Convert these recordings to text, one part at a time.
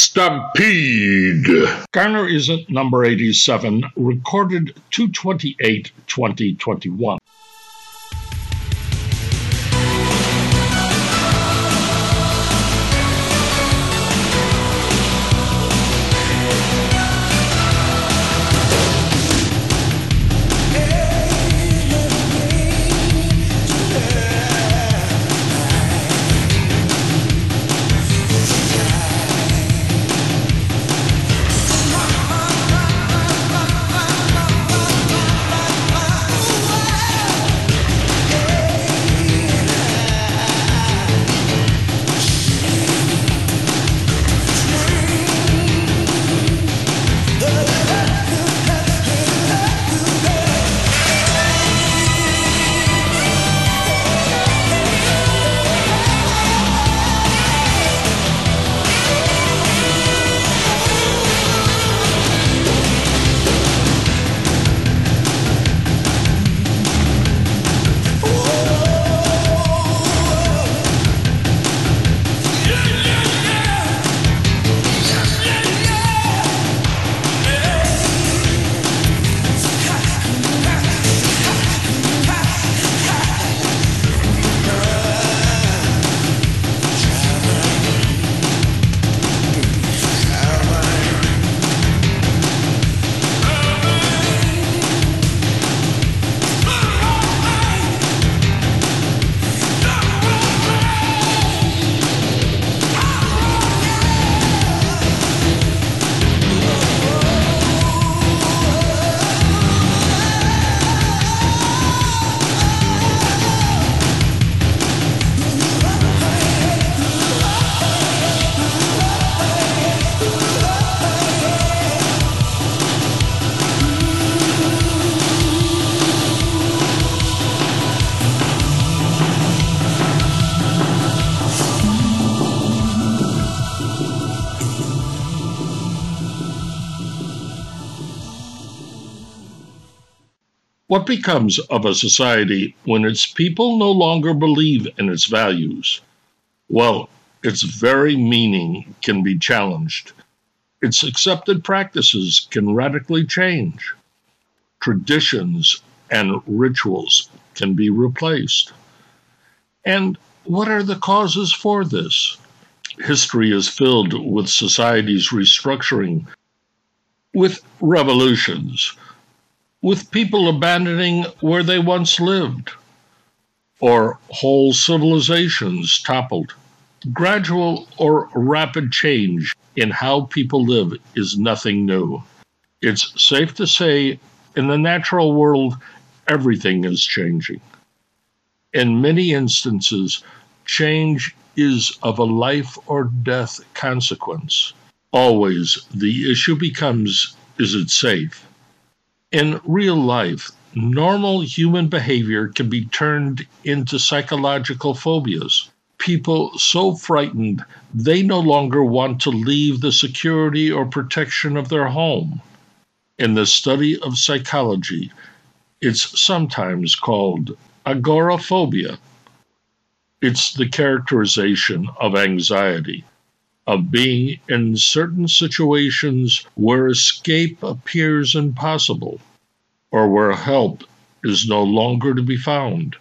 Stampede. Garner is at number 87, recorded 228 2021. What becomes of a society when its people no longer believe in its values? Well, its very meaning can be challenged. Its accepted practices can radically change. Traditions and rituals can be replaced. And what are the causes for this? History is filled with societies restructuring, with revolutions, with people abandoning where they once lived, or whole civilizations toppled. Gradual or rapid change in how people live is nothing new. It's safe to say, in the natural world, everything is changing. In many instances, change is of a life or death consequence. Always, the issue becomes is it safe? In real life, normal human behavior can be turned into psychological phobias. People so frightened they no longer want to leave the security or protection of their home. In the study of psychology, it's sometimes called agoraphobia. It's the characterization of anxiety, of being in certain situations where escape appears impossible or where help is no longer to be found.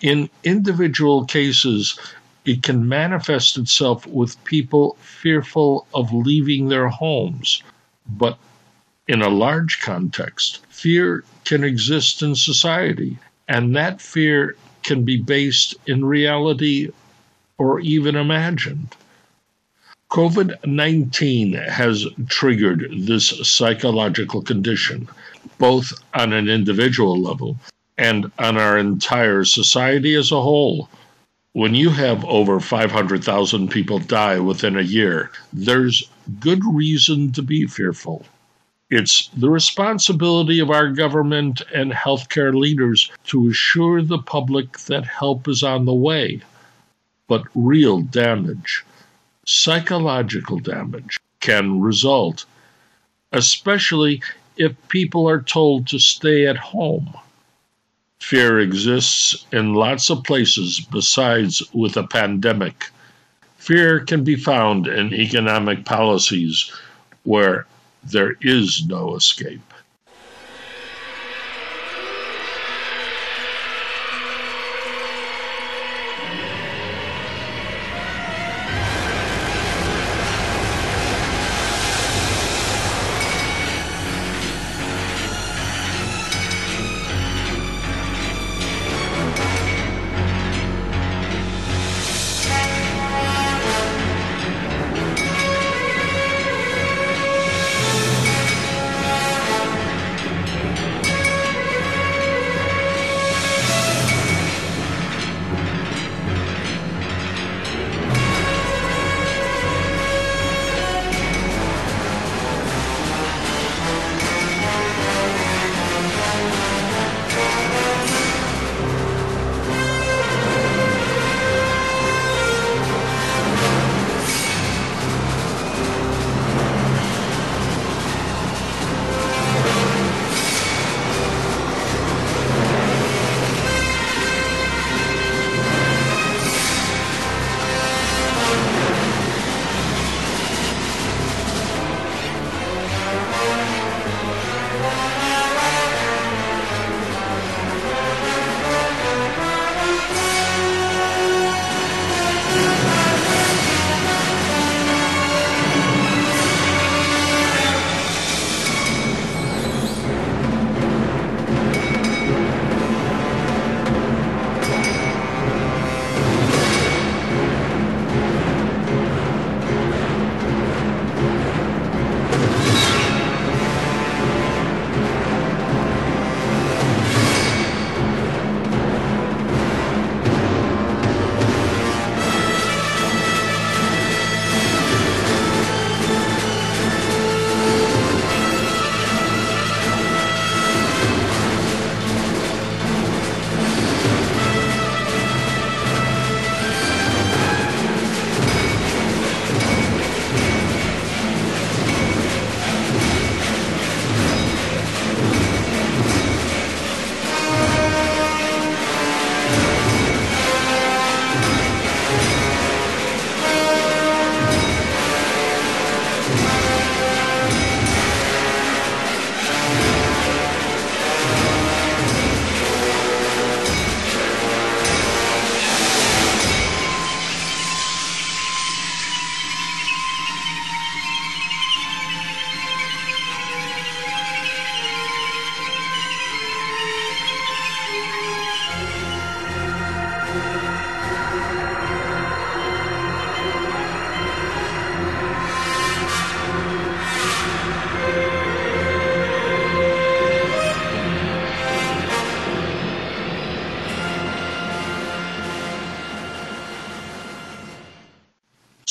In individual cases, it can manifest itself with people fearful of leaving their homes. But in a large context, fear can exist in society, and that fear can be based in reality or even imagined. COVID 19 has triggered this psychological condition, both on an individual level and on our entire society as a whole. When you have over 500,000 people die within a year, there's good reason to be fearful. It's the responsibility of our government and healthcare leaders to assure the public that help is on the way. But real damage psychological damage can result, especially if people are told to stay at home. Fear exists in lots of places besides with a pandemic. Fear can be found in economic policies where there is no escape.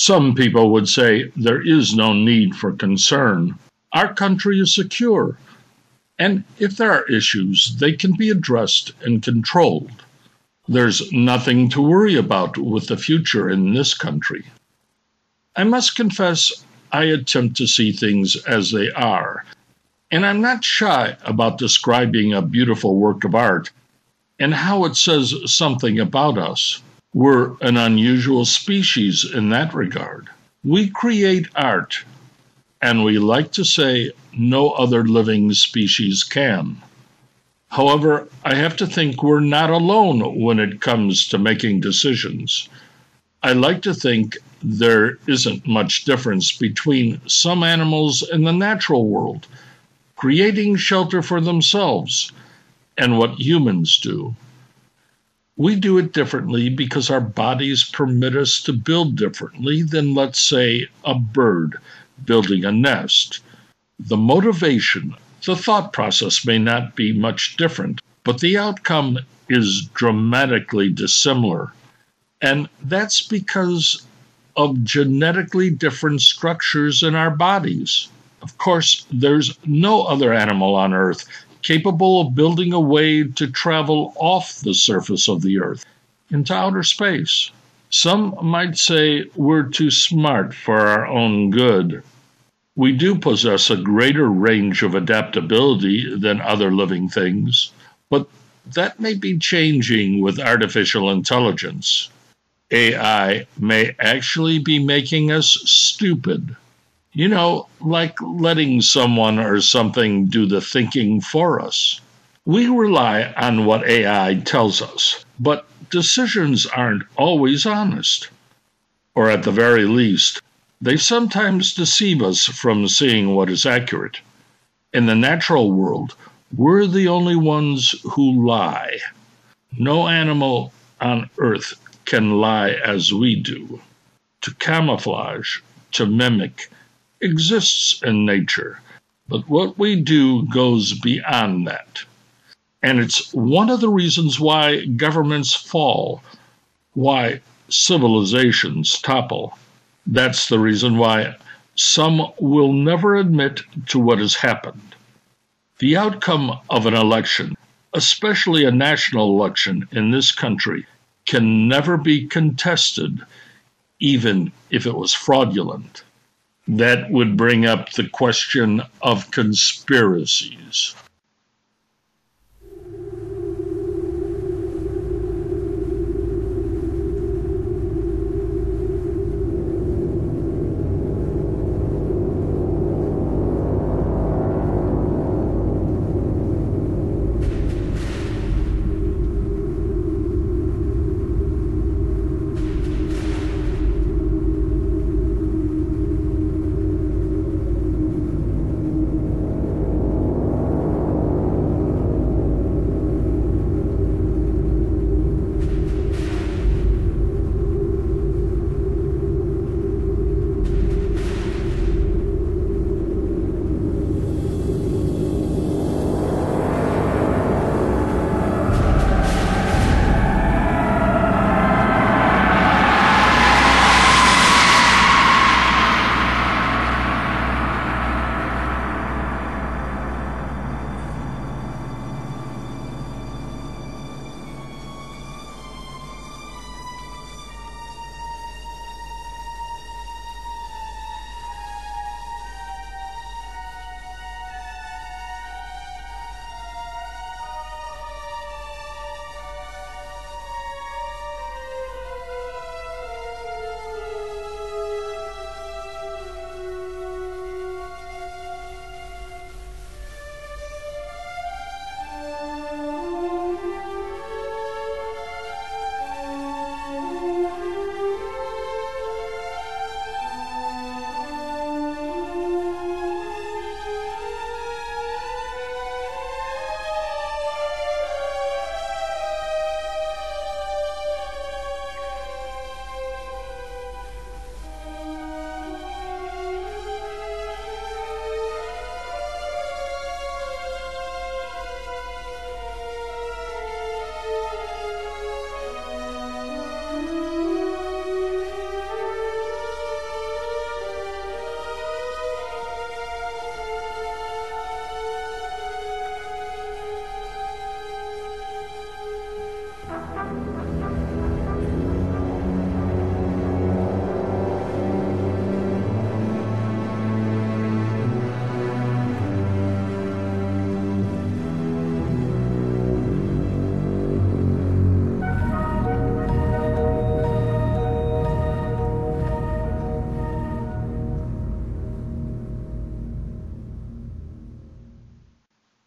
Some people would say there is no need for concern. Our country is secure, and if there are issues, they can be addressed and controlled. There's nothing to worry about with the future in this country. I must confess, I attempt to see things as they are, and I'm not shy about describing a beautiful work of art and how it says something about us. We're an unusual species in that regard. We create art, and we like to say no other living species can. However, I have to think we're not alone when it comes to making decisions. I like to think there isn't much difference between some animals in the natural world creating shelter for themselves and what humans do. We do it differently because our bodies permit us to build differently than, let's say, a bird building a nest. The motivation, the thought process may not be much different, but the outcome is dramatically dissimilar. And that's because of genetically different structures in our bodies. Of course, there's no other animal on Earth capable of building a way to travel off the surface of the Earth into outer space. Some might say we're too smart for our own good. We do possess a greater range of adaptability than other living things, but that may be changing with artificial intelligence. AI may actually be making us stupid. You know, like letting someone or something do the thinking for us. We rely on what AI tells us, but decisions aren't always honest. Or at the very least, they sometimes deceive us from seeing what is accurate. In the natural world, we're the only ones who lie. No animal on earth can lie as we do. To camouflage, to mimic, exists in nature, but what we do goes beyond that. And it's one of the reasons why governments fall, why civilizations topple. That's the reason why some will never admit to what has happened. The outcome of an election, especially a national election in this country, can never be contested, even if it was fraudulent. That would bring up the question of conspiracies.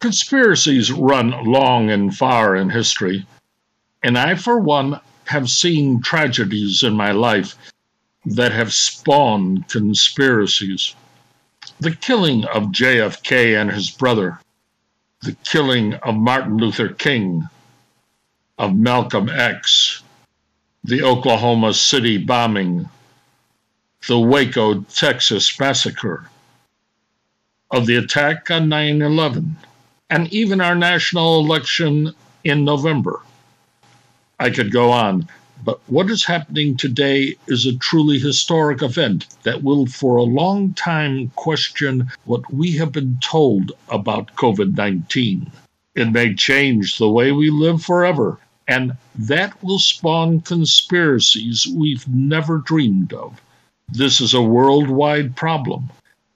Conspiracies run long and far in history, and I, for one, have seen tragedies in my life that have spawned conspiracies. The killing of JFK and his brother, the killing of Martin Luther King, of Malcolm X, the Oklahoma City bombing, the Waco, Texas massacre, of the attack on 9 11 and even our national election in November. I could go on, but what is happening today is a truly historic event that will for a long time question what we have been told about COVID 19. It may change the way we live forever, and that will spawn conspiracies we've never dreamed of. This is a worldwide problem,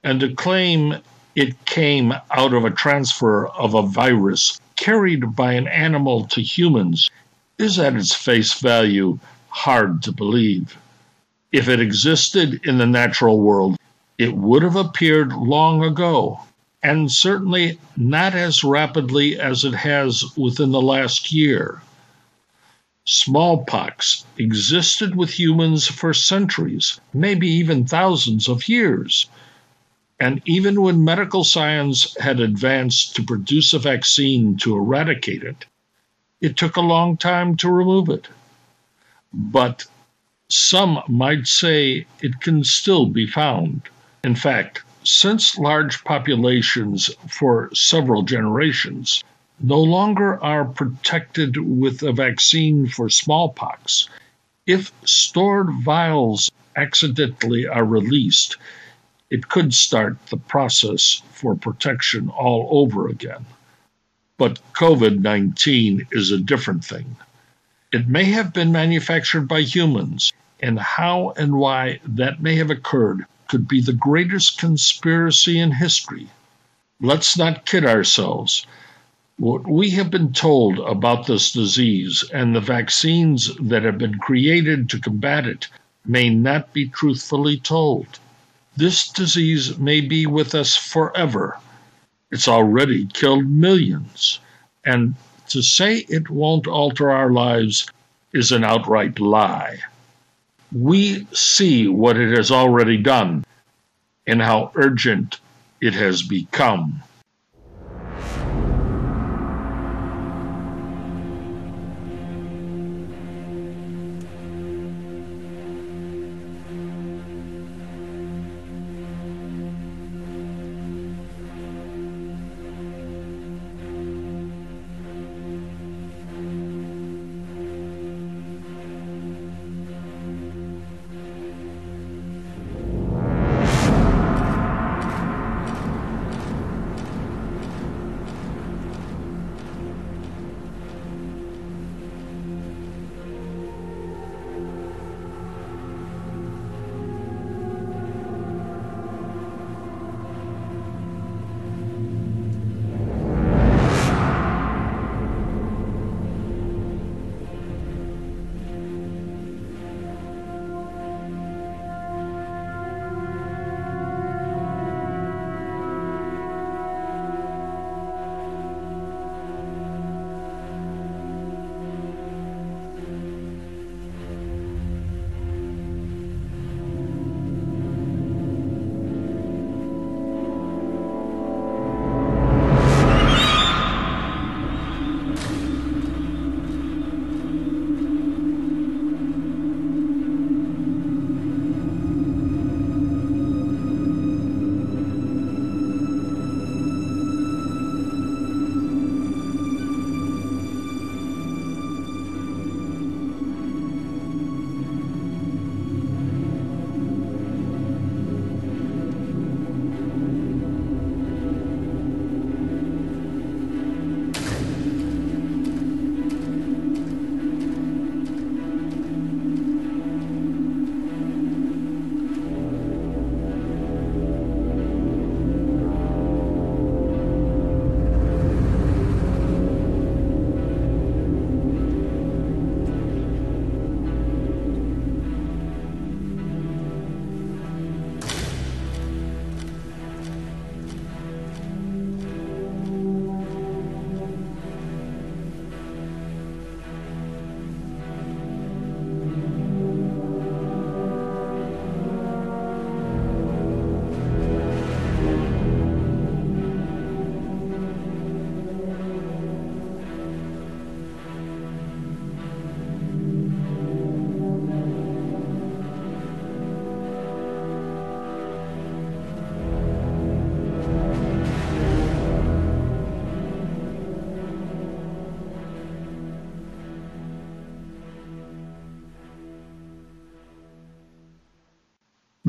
and to claim it came out of a transfer of a virus carried by an animal to humans is at its face value hard to believe. If it existed in the natural world, it would have appeared long ago, and certainly not as rapidly as it has within the last year. Smallpox existed with humans for centuries, maybe even thousands of years. And even when medical science had advanced to produce a vaccine to eradicate it, it took a long time to remove it. But some might say it can still be found. In fact, since large populations for several generations no longer are protected with a vaccine for smallpox. If stored vials accidentally are released, it could start the process for protection all over again. But COVID 19 is a different thing. It may have been manufactured by humans, and how and why that may have occurred could be the greatest conspiracy in history. Let's not kid ourselves. What we have been told about this disease and the vaccines that have been created to combat it may not be truthfully told. This disease may be with us forever. It's already killed millions. And to say it won't alter our lives is an outright lie. We see what it has already done and how urgent it has become.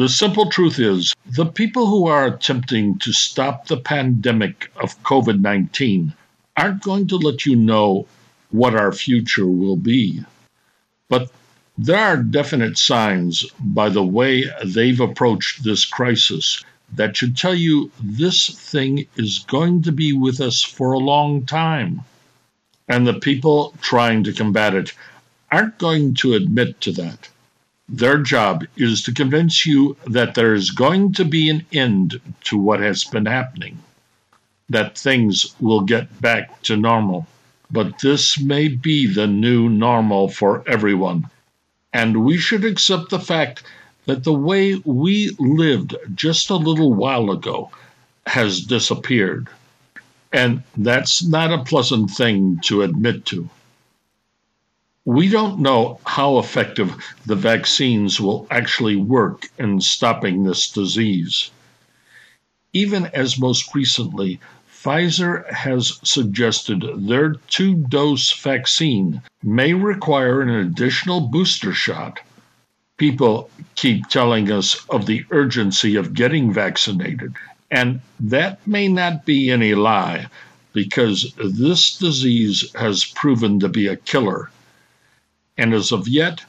The simple truth is the people who are attempting to stop the pandemic of COVID 19 aren't going to let you know what our future will be. But there are definite signs by the way they've approached this crisis that should tell you this thing is going to be with us for a long time. And the people trying to combat it aren't going to admit to that. Their job is to convince you that there is going to be an end to what has been happening, that things will get back to normal. But this may be the new normal for everyone. And we should accept the fact that the way we lived just a little while ago has disappeared. And that's not a pleasant thing to admit to. We don't know how effective the vaccines will actually work in stopping this disease. Even as most recently, Pfizer has suggested their two dose vaccine may require an additional booster shot. People keep telling us of the urgency of getting vaccinated, and that may not be any lie because this disease has proven to be a killer. And as of yet,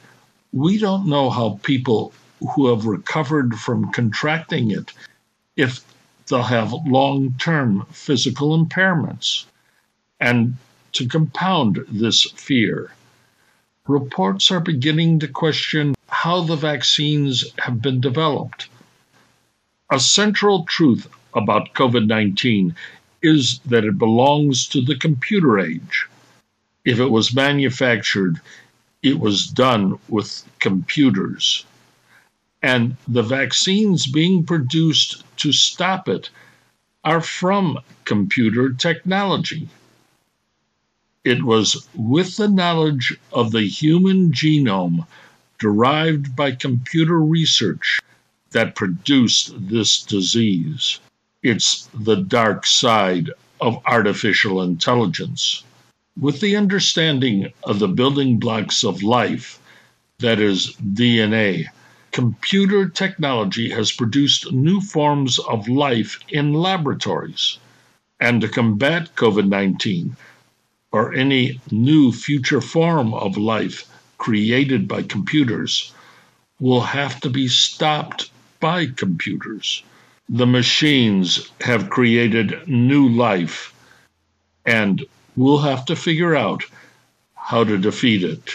we don't know how people who have recovered from contracting it, if they'll have long term physical impairments. And to compound this fear, reports are beginning to question how the vaccines have been developed. A central truth about COVID 19 is that it belongs to the computer age. If it was manufactured, it was done with computers and the vaccines being produced to stop it are from computer technology. It was with the knowledge of the human genome derived by computer research that produced this disease. It's the dark side of artificial intelligence. With the understanding of the building blocks of life, that is, DNA, computer technology has produced new forms of life in laboratories. And to combat COVID 19 or any new future form of life created by computers will have to be stopped by computers. The machines have created new life, and we'll have to figure out how to defeat it.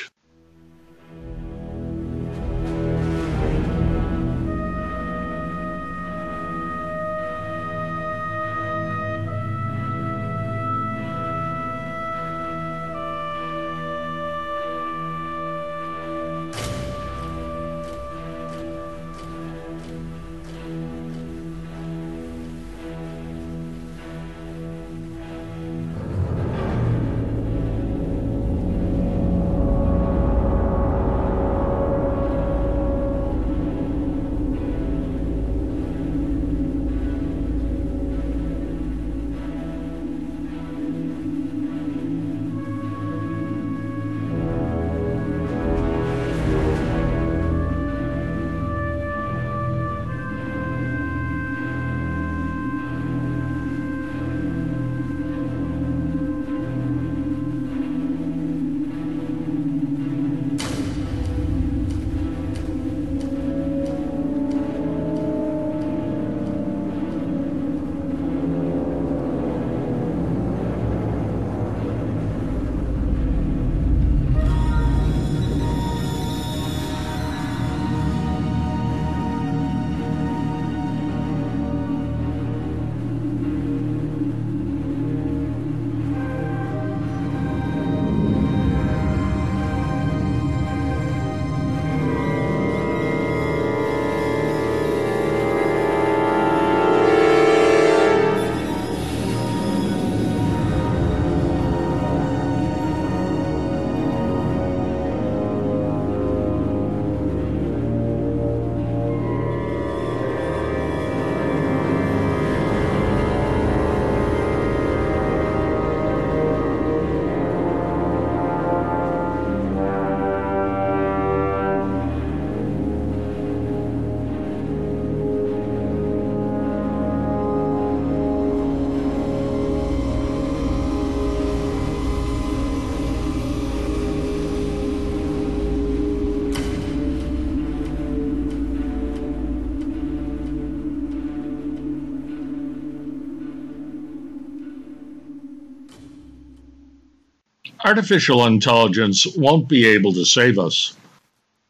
Artificial intelligence won't be able to save us.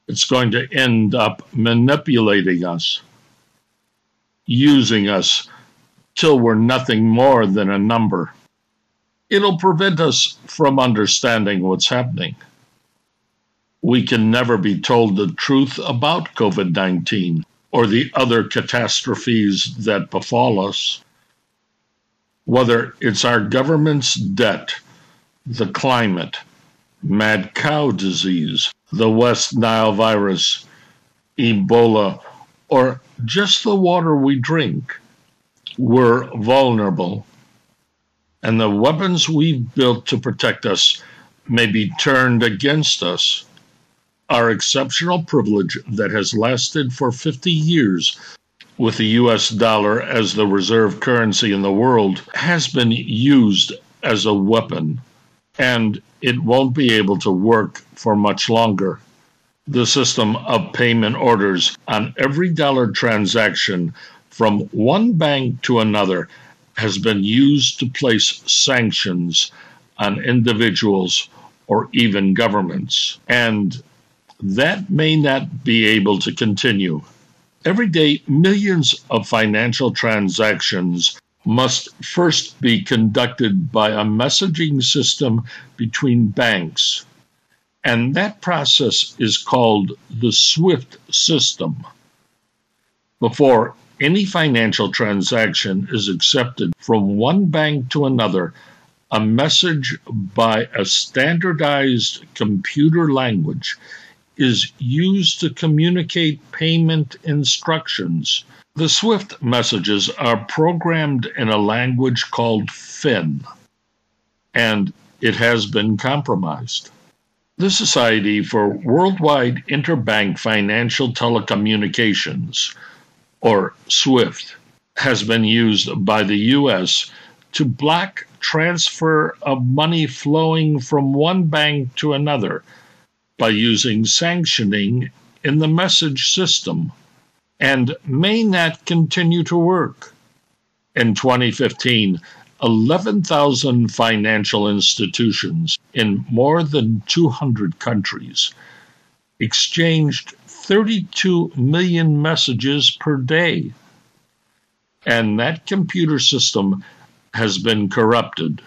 It's going to end up manipulating us, using us till we're nothing more than a number. It'll prevent us from understanding what's happening. We can never be told the truth about COVID 19 or the other catastrophes that befall us. Whether it's our government's debt, the climate, mad cow disease, the West Nile virus, Ebola, or just the water we drink, we're vulnerable. And the weapons we've built to protect us may be turned against us. Our exceptional privilege that has lasted for 50 years with the US dollar as the reserve currency in the world has been used as a weapon, and it won't be able to work for much longer. The system of payment orders on every dollar transaction from one bank to another has been used to place sanctions on individuals or even governments. And that may not be able to continue. Every day, millions of financial transactions must first be conducted by a messaging system between banks, and that process is called the SWIFT system. Before any financial transaction is accepted from one bank to another, a message by a standardized computer language is used to communicate payment instructions. The SWIFT messages are programmed in a language called FIN, and it has been compromised. The Society for Worldwide Interbank Financial Telecommunications, or SWIFT, has been used by the U.S. to block transfer of money flowing from one bank to another by using sanctioning in the message system and may not continue to work. In 2015, 11,000 financial institutions in more than 200 countries exchanged 32 million messages per day. And that computer system has been corrupted.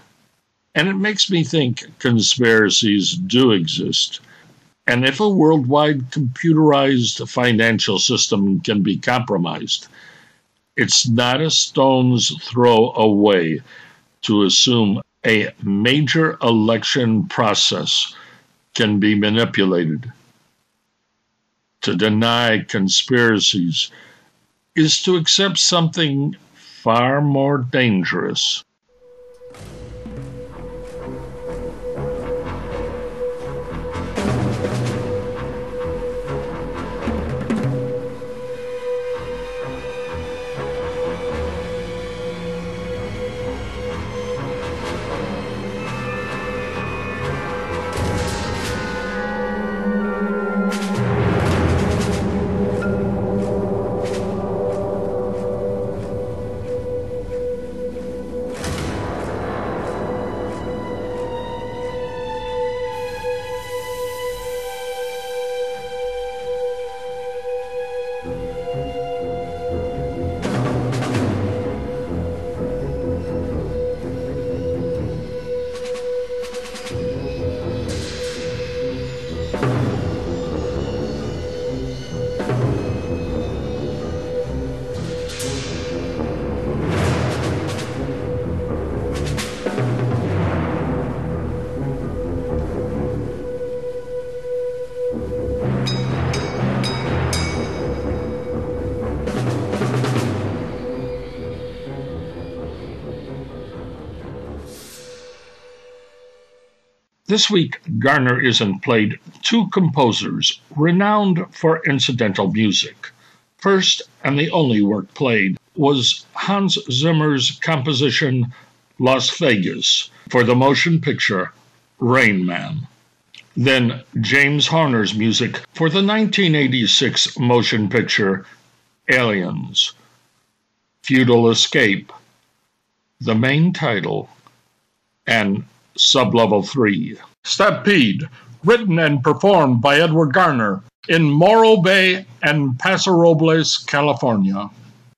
And it makes me think conspiracies do exist and if a worldwide computerized financial system can be compromised, it's not a stone's throw away to assume a major election process can be manipulated. To deny conspiracies is to accept something far more dangerous. This week, Garner Isn't played two composers renowned for incidental music. First, and the only work played, was Hans Zimmer's composition Las Vegas for the motion picture Rain Man. Then James Horner's music for the 1986 motion picture Aliens, Futile Escape, the main title, and Sublevel 3. Stampede, written and performed by Edward Garner in Morro Bay and Paso Robles, California.